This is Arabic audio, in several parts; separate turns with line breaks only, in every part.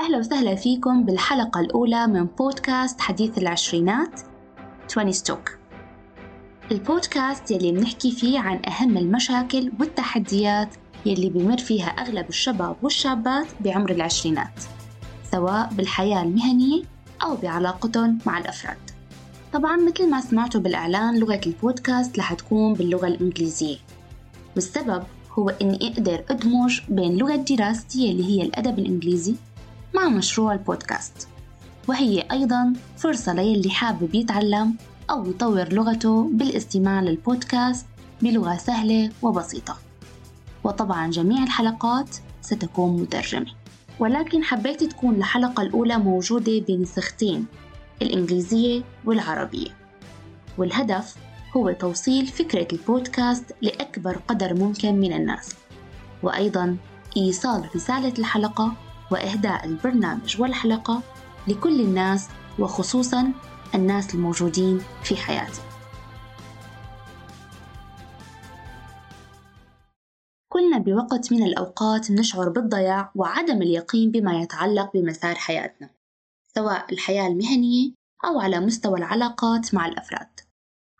أهلا وسهلا فيكم بالحلقة الأولى من بودكاست حديث العشرينات 20 ستوك البودكاست يلي بنحكي فيه عن أهم المشاكل والتحديات يلي بمر فيها أغلب الشباب والشابات بعمر العشرينات سواء بالحياة المهنية أو بعلاقتهم مع الأفراد. طبعا مثل ما سمعتوا بالإعلان لغة البودكاست رح تكون باللغة الإنجليزية. والسبب هو إني أقدر أدمج بين لغة دراستي اللي هي الأدب الإنجليزي مع مشروع البودكاست. وهي أيضا فرصة للي حابب يتعلم أو يطور لغته بالاستماع للبودكاست بلغة سهلة وبسيطة. وطبعا جميع الحلقات ستكون مترجمة. ولكن حبيت تكون الحلقة الأولى موجودة بنسختين الإنجليزية والعربية. والهدف هو توصيل فكرة البودكاست لأكبر قدر ممكن من الناس. وأيضا إيصال رسالة الحلقة وإهداء البرنامج والحلقة لكل الناس وخصوصا الناس الموجودين في حياتي. كلنا بوقت من الأوقات نشعر بالضياع وعدم اليقين بما يتعلق بمسار حياتنا سواء الحياة المهنية أو على مستوى العلاقات مع الأفراد.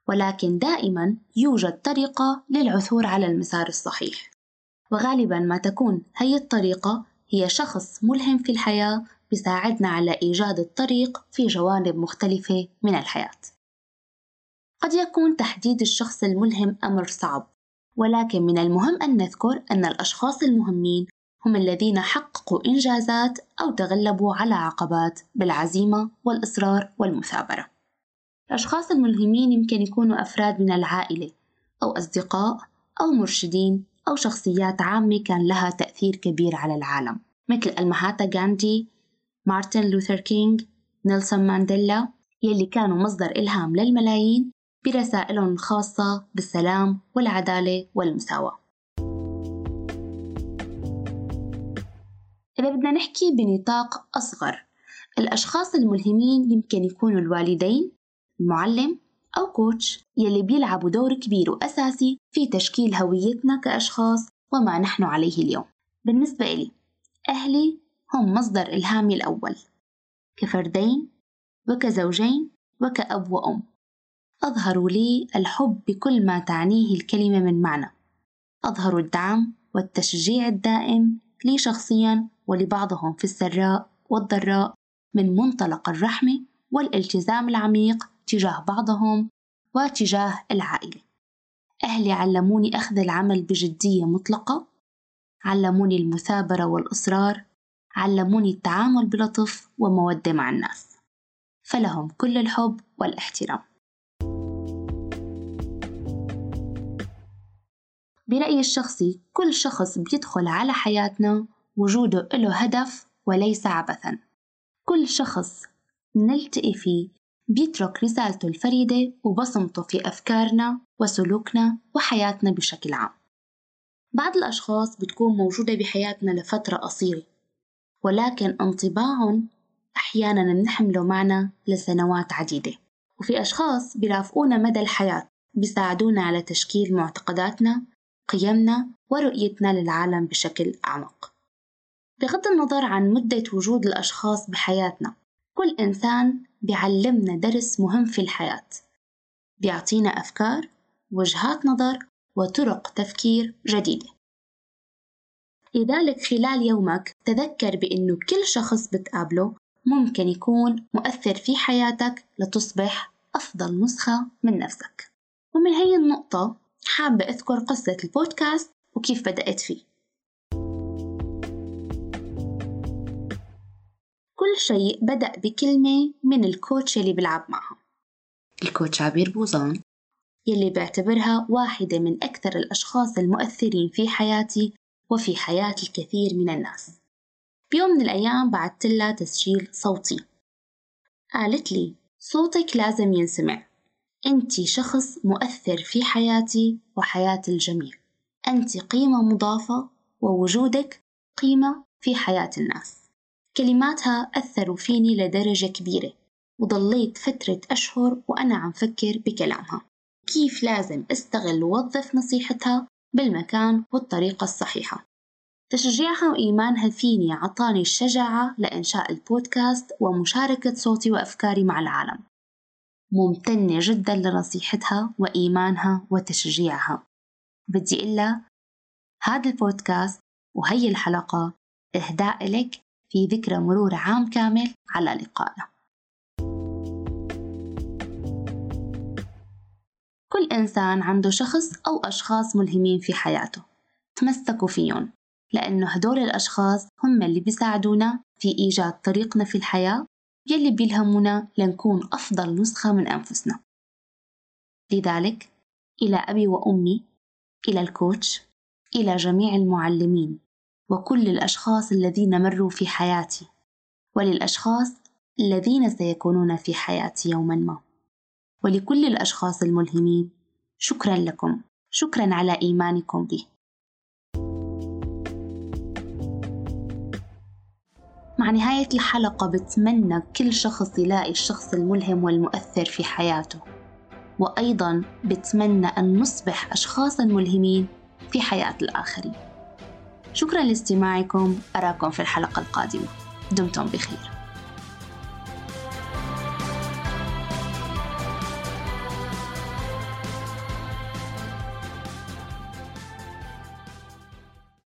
ولكن دائما يوجد طريقة للعثور على المسار الصحيح. وغالبا ما تكون هي الطريقة هي شخص ملهم في الحياة بيساعدنا على إيجاد الطريق في جوانب مختلفة من الحياة. قد يكون تحديد الشخص الملهم أمر صعب، ولكن من المهم أن نذكر أن الأشخاص المهمين هم الذين حققوا إنجازات أو تغلبوا على عقبات بالعزيمة والإصرار والمثابرة. الأشخاص الملهمين يمكن يكونوا أفراد من العائلة أو أصدقاء أو مرشدين أو شخصيات عامة كان لها تأثير كبير على العالم مثل المهاتا غاندي مارتن لوثر كينغ نيلسون مانديلا يلي كانوا مصدر إلهام للملايين برسائلهم الخاصة بالسلام والعدالة والمساواة. إذا بدنا نحكي بنطاق أصغر الأشخاص الملهمين يمكن يكونوا الوالدين المعلم أو كوتش يلي بيلعبوا دور كبير وأساسي في تشكيل هويتنا كأشخاص وما نحن عليه اليوم. بالنسبة إلي أهلي هم مصدر إلهامي الأول كفردين وكزوجين وكأب وأم. أظهروا لي الحب بكل ما تعنيه الكلمة من معنى. أظهروا الدعم والتشجيع الدائم لي شخصيا ولبعضهم في السراء والضراء من منطلق الرحمة والالتزام العميق تجاه بعضهم وتجاه العائلة. أهلي علموني أخذ العمل بجدية مطلقة علموني المثابرة والإصرار علموني التعامل بلطف ومودة مع الناس. فلهم كل الحب والاحترام. برأيي الشخصي كل شخص بيدخل على حياتنا وجوده له هدف وليس عبثا. كل شخص نلتقي فيه بيترك رسالته الفريدة وبصمته في أفكارنا وسلوكنا وحياتنا بشكل عام. بعض الأشخاص بتكون موجودة بحياتنا لفترة قصيرة ولكن انطباعهم أحيانا بنحمله معنا لسنوات عديدة. وفي أشخاص بيرافقونا مدى الحياة بيساعدونا على تشكيل معتقداتنا قيمنا ورؤيتنا للعالم بشكل أعمق. بغض النظر عن مدة وجود الأشخاص بحياتنا كل إنسان بيعلمنا درس مهم في الحياة. بيعطينا أفكار وجهات نظر وطرق تفكير جديدة. لذلك خلال يومك تذكر بأنه كل شخص بتقابله ممكن يكون مؤثر في حياتك لتصبح أفضل نسخة من نفسك. ومن هي النقطة حابة أذكر قصة البودكاست وكيف بدأت فيه. كل شيء بدأ بكلمة من الكوتش اللي بلعب معها. الكوتش عبير بوزان. يلي بعتبرها واحدة من أكثر الأشخاص المؤثرين في حياتي وفي حياة الكثير من الناس. بيوم من الأيام بعثت لها تسجيل صوتي. قالت لي صوتك لازم ينسمع. أنت شخص مؤثر في حياتي وحياة الجميع. أنت قيمة مضافة ووجودك قيمة في حياة الناس. كلماتها أثروا فيني لدرجة كبيرة وضليت فترة أشهر وأنا عم فكر بكلامها. كيف لازم أستغل ووظف نصيحتها بالمكان والطريقة الصحيحة؟ تشجيعها وإيمانها فيني عطاني الشجاعة لإنشاء البودكاست ومشاركة صوتي وأفكاري مع العالم؟ ممتنة جدا لنصيحتها وإيمانها وتشجيعها. بدي إلا هذا البودكاست وهي الحلقة إهداء لك في ذكرى مرور عام كامل على لقائنا كل إنسان عنده شخص أو أشخاص ملهمين في حياته. تمسكوا فيهم لأنه هدول الأشخاص هم اللي بيساعدونا في إيجاد طريقنا في الحياة يلي بيلهمونا لنكون أفضل نسخة من أنفسنا. لذلك إلى أبي وأمي إلى الكوتش إلى جميع المعلمين. وكل الأشخاص الذين مروا في حياتي وللأشخاص الذين سيكونون في حياتي يوما ما. ولكل الأشخاص الملهمين شكرا لكم شكرا على إيمانكم بي مع نهاية الحلقة بتمنى كل شخص يلاقي الشخص الملهم والمؤثر في حياته. وأيضا بتمنى أن نصبح أشخاصا ملهمين في حياة الآخرين. شكرا لاستماعكم أراكم في الحلقة القادمة. دمتم بخير.